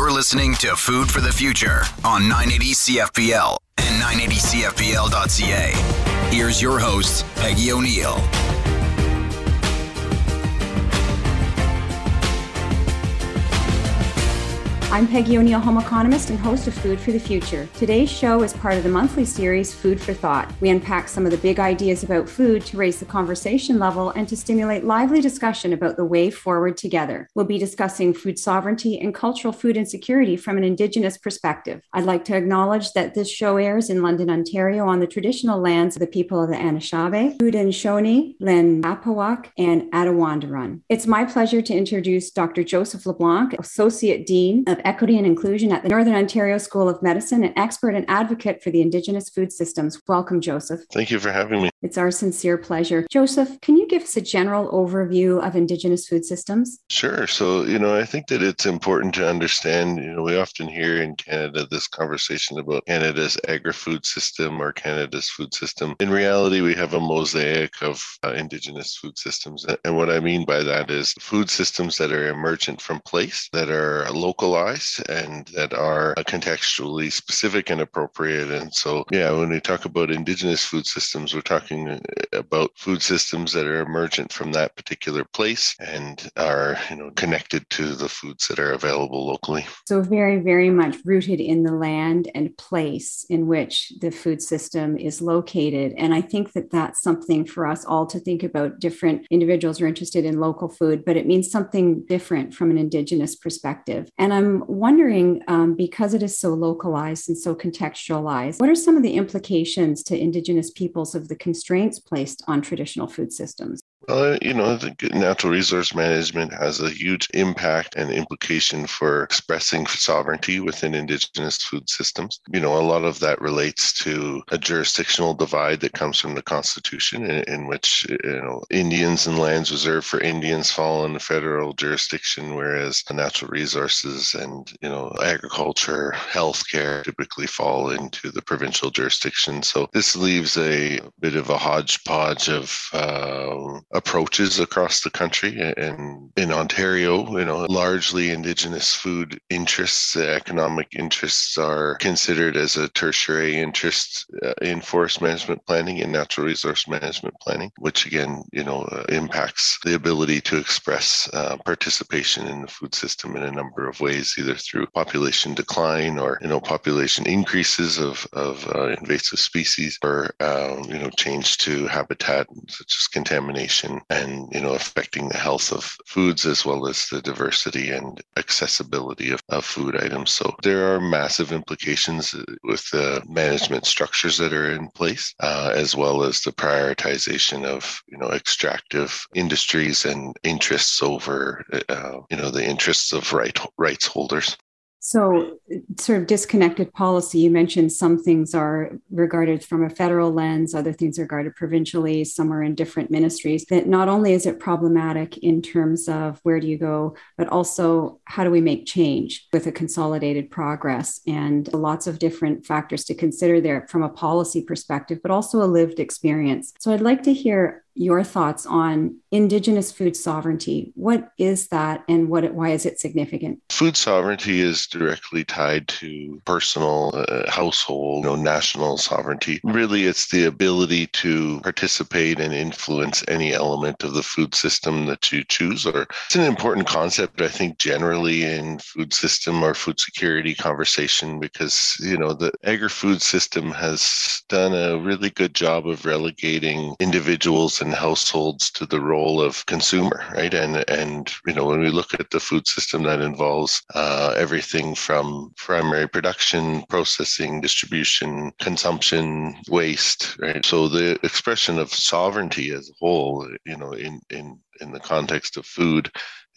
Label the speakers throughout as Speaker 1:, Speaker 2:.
Speaker 1: You're listening to Food for the Future on 980 CFPL and 980CFPL.ca. Here's your host, Peggy O'Neill.
Speaker 2: I'm Peggy O'Neill, home economist and host of Food for the Future. Today's show is part of the monthly series Food for Thought. We unpack some of the big ideas about food to raise the conversation level and to stimulate lively discussion about the way forward together. We'll be discussing food sovereignty and cultural food insecurity from an Indigenous perspective. I'd like to acknowledge that this show airs in London, Ontario on the traditional lands of the people of the Anishinaabe, Haudenosaunee, Lenapawak, and Attawandaron. It's my pleasure to introduce Dr. Joseph LeBlanc, Associate Dean of Equity and Inclusion at the Northern Ontario School of Medicine, an expert and advocate for the Indigenous food systems. Welcome, Joseph.
Speaker 3: Thank you for having me.
Speaker 2: It's our sincere pleasure. Joseph, can you give us a general overview of Indigenous food systems?
Speaker 3: Sure. So, you know, I think that it's important to understand, you know, we often hear in Canada this conversation about Canada's agri food system or Canada's food system. In reality, we have a mosaic of uh, Indigenous food systems. And what I mean by that is food systems that are emergent from place, that are localized, and that are contextually specific and appropriate. And so, yeah, when we talk about Indigenous food systems, we're talking talking uh, about food systems that are emergent from that particular place and are you know connected to the foods that are available locally.
Speaker 2: So very very much rooted in the land and place in which the food system is located. And i think that that's something for us all to think about. Different individuals are interested in local food but it means something different from an indigenous perspective. And i'm wondering um, because it is so localized and so contextualized what are some of the implications to indigenous peoples of the constraints placed on traditional food systems.
Speaker 3: Well, you know, the natural resource management has a huge impact and implication for expressing sovereignty within indigenous food systems. You know, a lot of that relates to a jurisdictional divide that comes from the Constitution, in, in which, you know, Indians and lands reserved for Indians fall in the federal jurisdiction, whereas the natural resources and, you know, agriculture, healthcare typically fall into the provincial jurisdiction. So this leaves a bit of a hodgepodge of uh, approaches across the country. And in Ontario, you know, largely Indigenous food interests, economic interests are considered as a tertiary interest uh, in forest management planning and natural resource management planning, which again, you know, uh, impacts the ability to express uh, participation in the food system in a number of ways, either through population decline or, you know, population increases of, of uh, invasive species or, um, you know, change to habitat such as contamination and you know affecting the health of foods as well as the diversity and accessibility of, of food items. So there are massive implications uh, with the management structures that are in place uh, as well as the prioritization of you know extractive industries and interests over uh, you know the interests of right rights holders
Speaker 2: so, sort of disconnected policy. You mentioned some things are regarded from a federal lens, other things are regarded provincially, some are in different ministries. That not only is it problematic in terms of where do you go, but also how do we make change with a consolidated progress and lots of different factors to consider there from a policy perspective, but also a lived experience. So, I'd like to hear your thoughts on indigenous food sovereignty. What is that and what why is it significant?
Speaker 3: Food sovereignty is directly tied to personal uh, household, you know, national sovereignty. Really it's the ability to participate and influence any element of the food system that you choose or it's an important concept I think generally in food system or food security conversation because, you know, the agri-food system has done a really good job of relegating individuals and households to the role of consumer, right? And and you know when we look at the food system, that involves uh, everything from primary production, processing, distribution, consumption, waste, right? So the expression of sovereignty as a whole, you know, in in in the context of food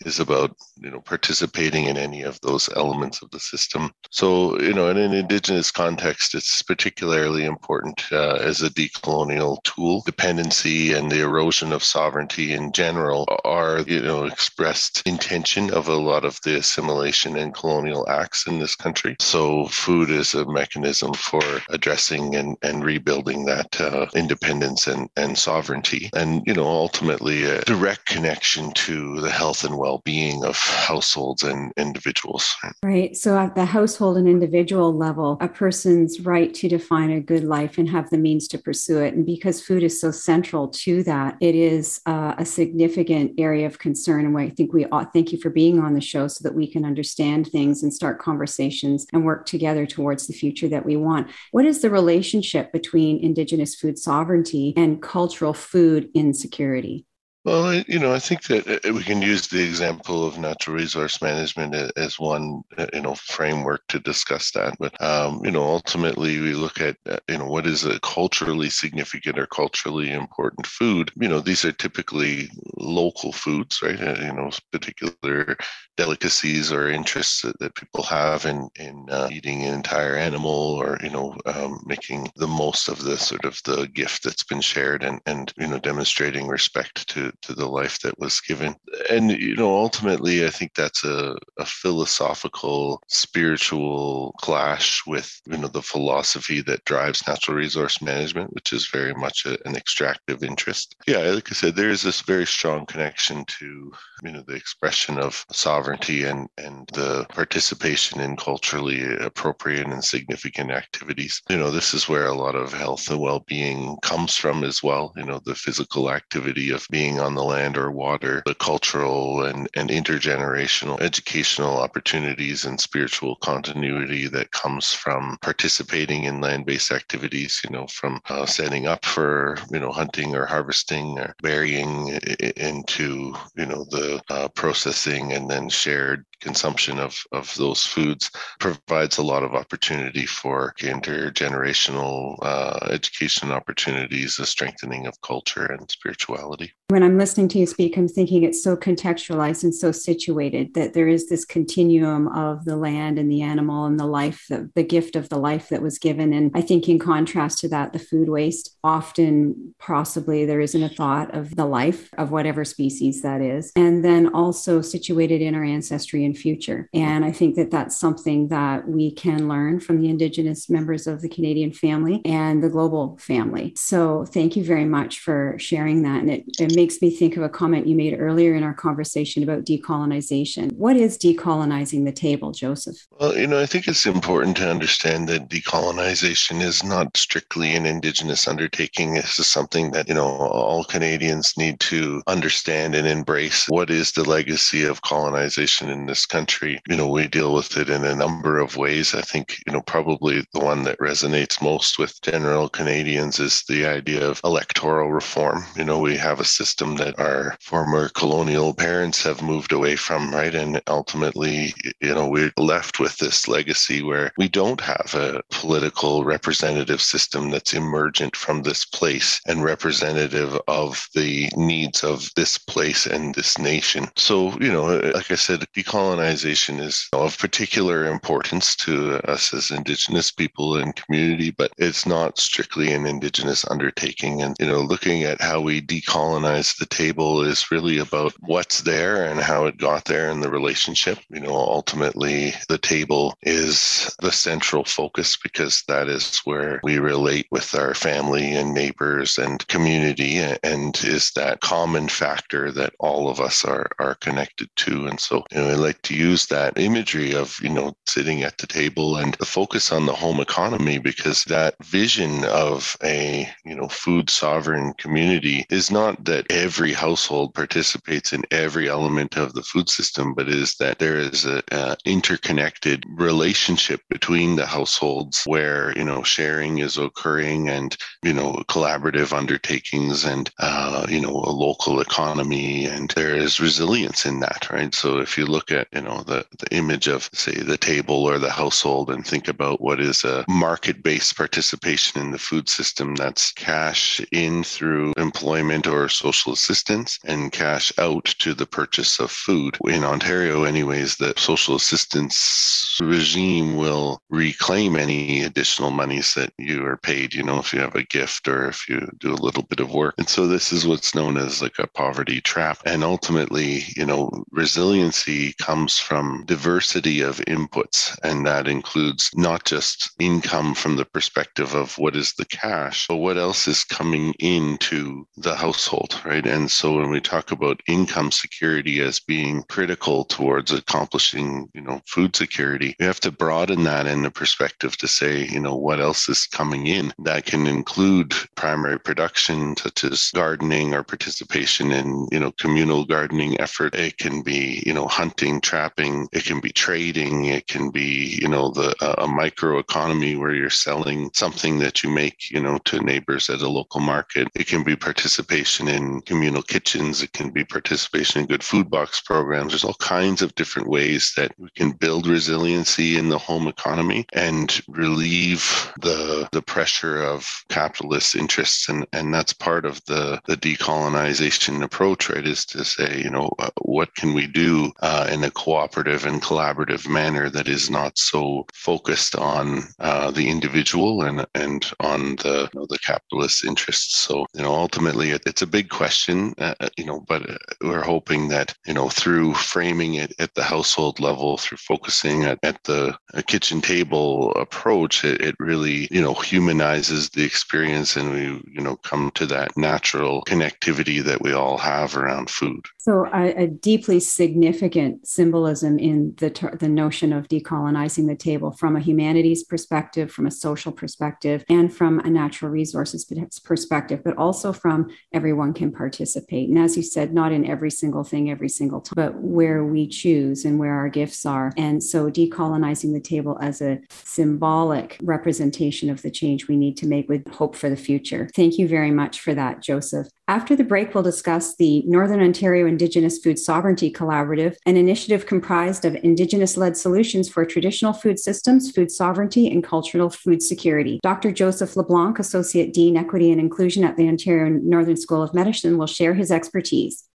Speaker 3: is about you know participating in any of those elements of the system. So you know, in an indigenous context, it's particularly important uh, as a decolonial tool. Dependency and the erosion of sovereignty in general are you know expressed intention of a lot of the assimilation and colonial acts in this country. So food is a mechanism for addressing and, and rebuilding that uh, independence and, and sovereignty, and you know ultimately a direct connection to the health and well well-being of households and individuals.
Speaker 2: Right. So at the household and individual level, a person's right to define a good life and have the means to pursue it. And because food is so central to that, it is uh, a significant area of concern. And I think we ought, thank you for being on the show so that we can understand things and start conversations and work together towards the future that we want. What is the relationship between Indigenous food sovereignty and cultural food insecurity?
Speaker 3: Well, you know, I think that uh, we can use the example of natural resource management as one, uh, you know, framework to discuss that. But, um, you know, ultimately we look at, uh, you know, what is a culturally significant or culturally important food. You know, these are typically local foods, right? You know, particular delicacies or interests that, that people have in in uh, eating an entire animal or you know um, making the most of the sort of the gift that's been shared and and you know demonstrating respect to to the life that was given and you know ultimately i think that's a, a philosophical spiritual clash with you know the philosophy that drives natural resource management which is very much a, an extractive interest yeah like i said there is this very strong connection to you know the expression of sovereignty and, and the participation in culturally appropriate and significant activities. You know, this is where a lot of health and well being comes from as well. You know, the physical activity of being on the land or water, the cultural and, and intergenerational educational opportunities and spiritual continuity that comes from participating in land based activities, you know, from uh, setting up for, you know, hunting or harvesting or berrying into, you know, the uh, processing and then shared consumption of, of those foods provides a lot of opportunity for intergenerational uh, education opportunities, the strengthening of culture and spirituality.
Speaker 2: When I'm listening to you speak, I'm thinking it's so contextualized and so situated that there is this continuum of the land and the animal and the life, the, the gift of the life that was given. And I think, in contrast to that, the food waste, often possibly there isn't a thought of the life of whatever species that is. And then also situated in our ancestry and future. And I think that that's something that we can learn from the Indigenous members of the Canadian family and the global family. So thank you very much for sharing that. And it, it makes me think of a comment you made earlier in our conversation about decolonization. What is decolonizing the table, Joseph?
Speaker 3: Well, you know, I think it's important to understand that decolonization is not strictly an Indigenous undertaking. This is something that, you know, all Canadians need to understand and embrace. What is the legacy of colonization in this country. You know, we deal with it in a number of ways. I think, you know, probably the one that resonates most with general Canadians is the idea of electoral reform. You know, we have a system that our former colonial parents have moved away from, right? And ultimately, you know, we're left with this legacy where we don't have a political representative system that's emergent from this place and representative of the needs of this place and this nation. So, you know, like I said, decolonization colonization is of particular importance to us as Indigenous people and community, but it's not strictly an Indigenous undertaking. And, you know, looking at how we decolonize the table is really about what's there and how it got there and the relationship. You know, ultimately, the table is the central focus because that is where we relate with our family and neighbors and community and is that common factor that all of us are, are connected to. And so, you know, I like to use that imagery of, you know, sitting at the table and the focus on the home economy because that vision of a, you know, food sovereign community is not that every household participates in every element of the food system, but is that there is a, a interconnected relationship between the households where, you know, sharing is occurring and, you know, collaborative undertakings and, uh, you know, a local economy and there is resilience in that, right? So if you look at you know the, the image of say the table or the household and think about what is a market-based participation in the food system that's cash in through employment or social assistance and cash out to the purchase of food. In ontario anyways the social assistance regime will reclaim any additional monies that you are paid you know if you have a gift or if you do a little bit of work. And so this is what's known as like a poverty trap. And ultimately you know resiliency comes comes from diversity of inputs. And that includes not just income from the perspective of what is the cash, but what else is coming into the household, right? And so when we talk about income security as being critical towards accomplishing, you know, food security, we have to broaden that in the perspective to say, you know, what else is coming in that can include primary production such as gardening or participation in, you know, communal gardening effort. It can be, you know, hunting, trapping. It can be trading. It can be, you know, the uh, a micro economy where you're selling something that you make, you know, to neighbors at a local market. It can be participation in communal kitchens. It can be participation in good food box programs. There's all kinds of different ways that we can build resiliency in the home economy and relieve the the pressure of capitalist interests and and that's part of the the decolonization approach right is to say you know uh, what can we do uh, in a cooperative and collaborative manner that is not so focused on uh, the individual and and on the you know, the capitalist interests. So you know ultimately it, it's a big question uh, uh you know but uh, we're hoping that you know through framing it at the household level through focusing at, at the kitchen table approach it, it really you know humanizes the experience and we you know come to that natural connectivity that we all have around food.
Speaker 2: So a, a deeply significant symbolism in the ter- the notion of decolonizing the table from a humanities perspective from a social perspective and from a natural resources perspective but also from everyone can participate and as you said not in every single thing every single time but where we choose and where our gifts are and so decolonizing the table as a symbolic representation of the change we need to make with hope for the future. Thank you very much for that, Joseph. After the break, we'll discuss the Northern Ontario Indigenous Food Sovereignty Collaborative, an initiative comprised of Indigenous led solutions for traditional food systems, food sovereignty, and cultural food security. Dr. Joseph LeBlanc, Associate Dean, Equity and Inclusion at the Ontario Northern School of Medicine, will share his expertise.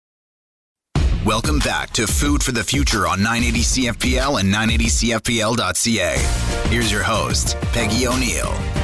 Speaker 1: Welcome back to Food for the Future on 980 CFPL and 980CFPL.ca. Here's your host, Peggy O'Neill.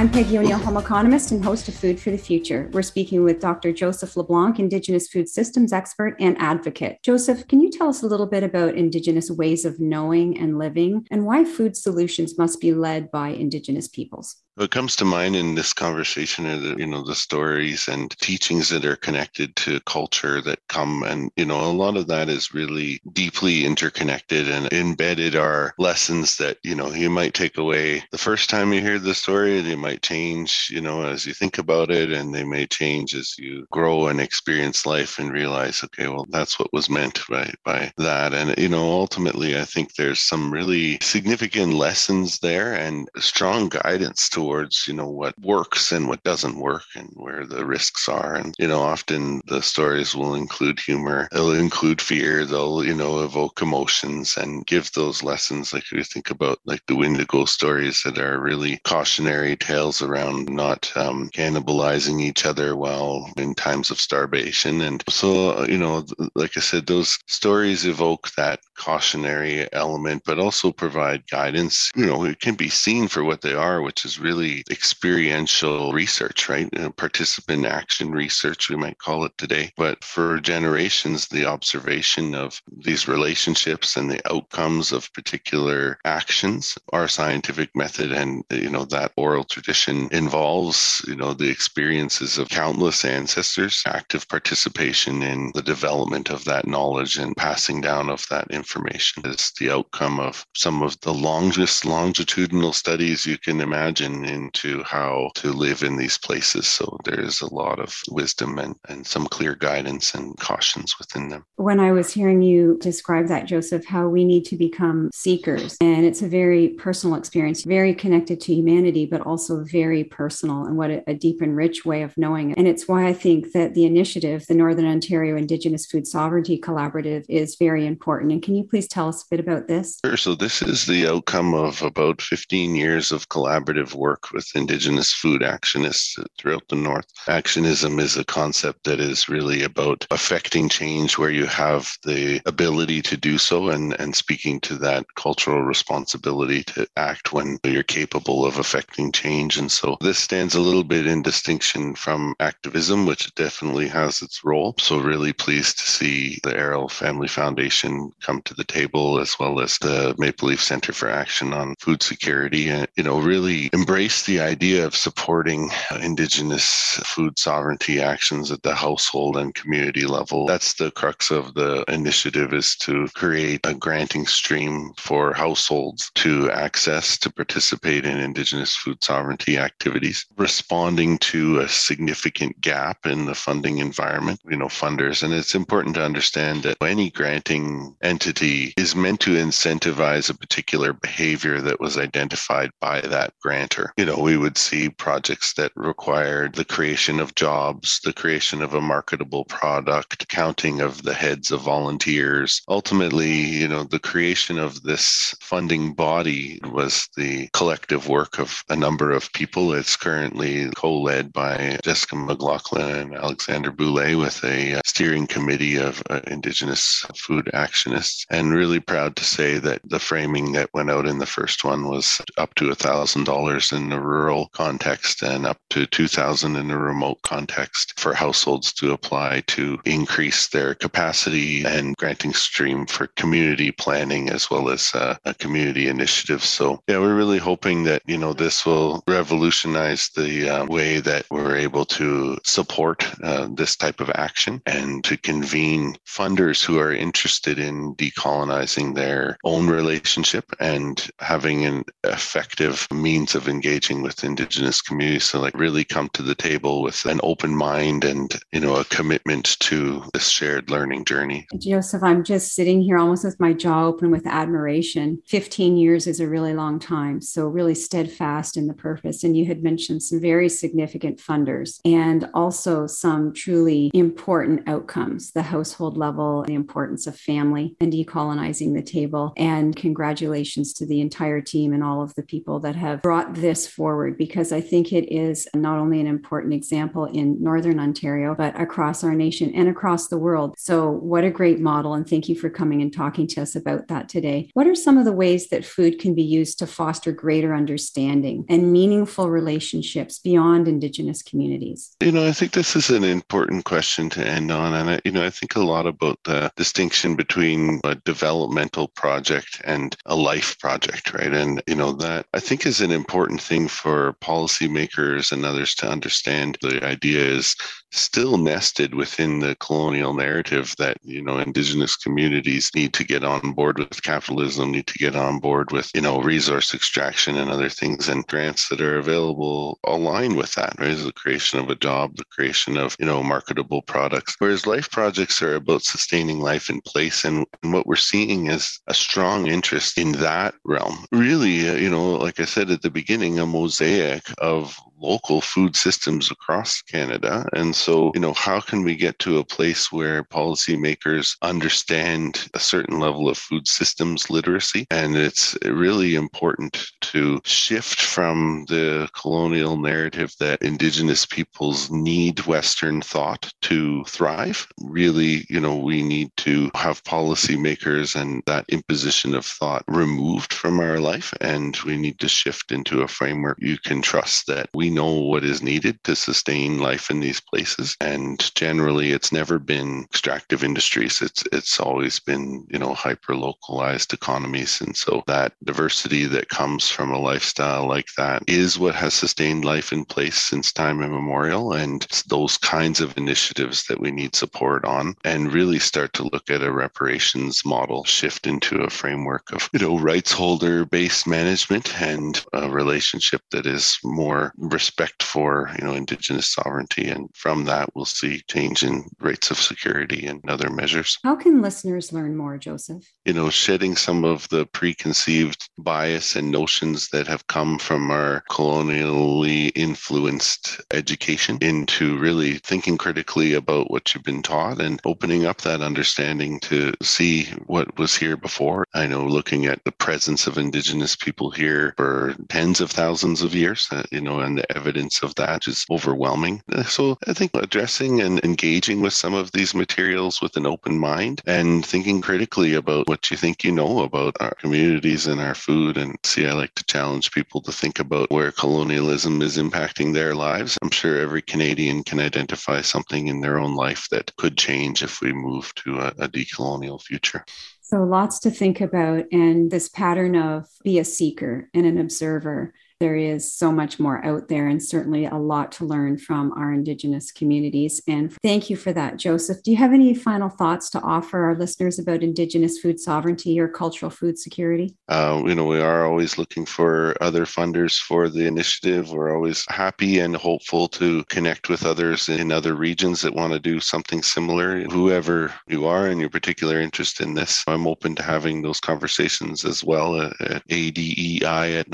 Speaker 2: I'm Peggy O'Neill, home economist and host of Food for the Future. We're speaking with Dr. Joseph LeBlanc, Indigenous food systems expert and advocate. Joseph, can you tell us a little bit about Indigenous ways of knowing and living and why food solutions must be led by Indigenous peoples?
Speaker 3: What comes to mind in this conversation are the, you know, the stories and teachings that are connected to culture that come. And, you know, a lot of that is really deeply interconnected and embedded are lessons that, you know, you might take away the first time you hear the story. They might change, you know, as you think about it, and they may change as you grow and experience life and realize, okay, well, that's what was meant right by that. And, you know, ultimately, I think there's some really significant lessons there and strong guidance to towards you know what works and what doesn't work and where the risks are. And you know often the stories will include humor they'll include fear they'll you know evoke emotions and give those lessons. Like we think about like the Wendigo stories that are really cautionary tales around not um, cannibalizing each other while in times of starvation. And so you know like i said those stories evoke that cautionary element but also provide guidance. You know it can be seen for what they are which is really really experiential research, right? Know, participant action research, we might call it today. But for generations, the observation of these relationships and the outcomes of particular actions, our scientific method and, you know, that oral tradition involves, you know, the experiences of countless ancestors, active participation in the development of that knowledge and passing down of that information is the outcome of some of the longest longitudinal studies you can imagine into how to live in these places. So there is a lot of wisdom and, and some clear guidance and cautions within them.
Speaker 2: When I was hearing you describe that, Joseph, how we need to become seekers, and it's a very personal experience, very connected to humanity, but also very personal and what a, a deep and rich way of knowing. And it's why I think that the initiative, the Northern Ontario Indigenous Food Sovereignty Collaborative, is very important. And can you you please tell us a bit about this?
Speaker 3: Sure. So, this is the outcome of about 15 years of collaborative work with Indigenous food actionists throughout the North. Actionism is a concept that is really about affecting change where you have the ability to do so and, and speaking to that cultural responsibility to act when you're capable of affecting change. And so, this stands a little bit in distinction from activism, which definitely has its role. So, really pleased to see the Arrell Family Foundation come to the table, as well as the Maple Leaf Center for Action on Food Security, and you know, really embrace the idea of supporting uh, Indigenous food sovereignty actions at the household and community level. That's the crux of the initiative: is to create a granting stream for households to access to participate in Indigenous food sovereignty activities, responding to a significant gap in the funding environment. You know, funders, and it's important to understand that any granting entity is meant to incentivize a particular behavior that was identified by that grantor. You know, we would see projects that required the creation of jobs, the creation of a marketable product, counting of the heads of volunteers. Ultimately, you know, the creation of this funding body was the collective work of a number of people. It's currently co led by Jessica McLaughlin and Alexander Boulay with a steering committee of uh, Indigenous food actionists, and really proud to say that the framing that went out in the first one was up to $1,000 in the rural context and up to 2000 in the remote context for households to apply to increase their capacity and granting stream for community planning as well as uh, a community initiative. So, yeah, we're really hoping that, you know, this will revolutionize the uh, way that we're able to support uh, this type of action and to convene funders who are interested in decolonizing their own relationship and having an effective means of engaging with indigenous communities so like really come to the table with an open mind and you know a commitment to this shared learning journey.
Speaker 2: Joseph i'm just sitting here almost with my jaw open with admiration. 15 years is a really long time so really steadfast in the purpose. And you had mentioned some very significant funders and also some truly important outcomes the household level the importance of family and decolonizing the table. And congratulations to the entire team and all of the people that have brought this forward because I think it is not only an important example in Northern Ontario, but across our nation and across the world. So, what a great model. And thank you for coming and talking to us about that today. What are some of the ways that food can be used to foster greater understanding and meaningful relationships beyond Indigenous communities?
Speaker 3: You know, I think this is an important question to end on. And, I, you know, I think a lot about the distinction between a developmental project and a life project, right? And, you know, that I think is an important thing for policymakers and others to understand. The idea is still nested within the colonial narrative that you know indigenous communities need to get on board with capitalism need to get on board with you know resource extraction and other things and grants that are available align with that right? The creation of a job the creation of you know marketable products. Whereas life projects are about sustaining life in place and, and what we're seeing is a strong interest in that realm. Really uh, you know like i said at the beginning a mosaic of local food systems across Canada. And so, you know, how can we get to a place where policymakers understand a certain level of food systems literacy? And it's really important to shift from the colonial narrative that Indigenous peoples need Western thought to thrive. Really, you know, we need to have policymakers and that imposition of thought removed from our life. And we need to shift into a framework you can trust that we know what is needed to sustain life in these places. And generally, it's never been extractive industries. It's it's always been you know hyper localized economies, and so that diversity that comes from a lifestyle like that is what has sustained life in place since time immemorial. And those kinds of initiatives that we need support on, and really start to look at a reparations model, shift into a framework of you know rights holder based management and a relationship that is more respect for you know indigenous sovereignty and from that we'll see change in rates of security and other measures.
Speaker 2: How can listeners learn more joseph?
Speaker 3: You know shedding some of the preconceived bias and notions that have come from our colonially influenced education into really thinking critically about what you've been taught and opening up that understanding to see what was here before. I know looking at the presence of indigenous people here for tens of thousands of years uh, you know and the evidence of that is overwhelming. Uh, so i think addressing and engaging with some of these materials with an open mind and thinking critically about what you think you know about our communities and our food. And see i like to challenge people to think about where colonialism is impacting their lives. I'm sure every canadian can identify something in their own life that could change if we move to a, a decolonial future.
Speaker 2: So lots to think about and this pattern of be a seeker and an observer there is so much more out there and certainly a lot to learn from our Indigenous communities. And thank you for that, Joseph. Do you have any final thoughts to offer our listeners about Indigenous food sovereignty or cultural food security?
Speaker 3: Uh, you know, we are always looking for other funders for the initiative. We're always happy and hopeful to connect with others in other regions that want to do something similar. Whoever you are and your particular interest in this, I'm open to having those conversations as well at, at adei at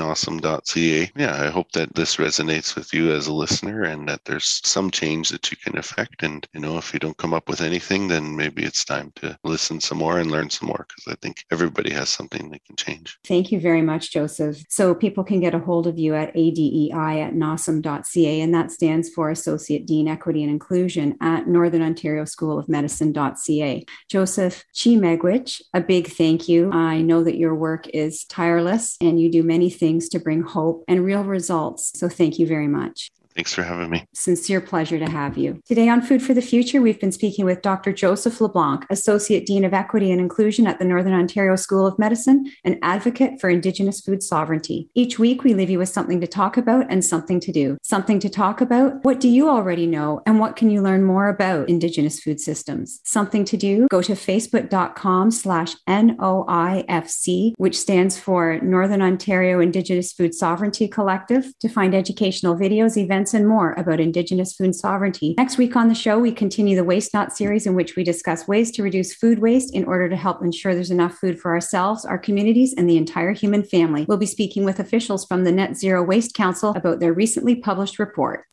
Speaker 3: yeah, I hope that this resonates with you as a listener and that there's some change that you can affect. And, you know, if you don't come up with anything, then maybe it's time to listen some more and learn some more because I think everybody has something they can change.
Speaker 2: Thank you very much, Joseph. So people can get a hold of you at adei at nosm.ca, and that stands for Associate Dean Equity and Inclusion at Northern Ontario School of Medicine.ca. Joseph Chi-Miigwech, a big thank you. I know that your work is tireless and you do many things to bring hope and real results. So thank you very much.
Speaker 3: Thanks for having me.
Speaker 2: Sincere pleasure to have you. Today on Food for the Future, we've been speaking with Dr. Joseph LeBlanc, Associate Dean of Equity and Inclusion at the Northern Ontario School of Medicine and advocate for Indigenous food sovereignty. Each week, we leave you with something to talk about and something to do. Something to talk about what do you already know and what can you learn more about Indigenous food systems? Something to do, go to facebook.com slash NOIFC, which stands for Northern Ontario Indigenous Food Sovereignty Collective, to find educational videos, events, events, and more about Indigenous food sovereignty. Next week on the show, we continue the Waste Not series, in which we discuss ways to reduce food waste in order to help ensure there's enough food for ourselves, our communities, and the entire human family. We'll be speaking with officials from the Net Zero Waste Council about their recently published report.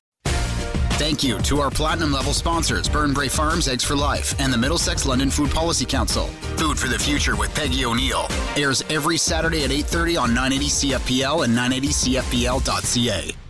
Speaker 1: Thank you to our platinum level sponsors, Burnbrae Farms, Eggs for Life, and the Middlesex London Food Policy Council. Food for the Future with Peggy O'Neill airs every Saturday at 8:30 on 980 CFPL and 980CFPL.ca.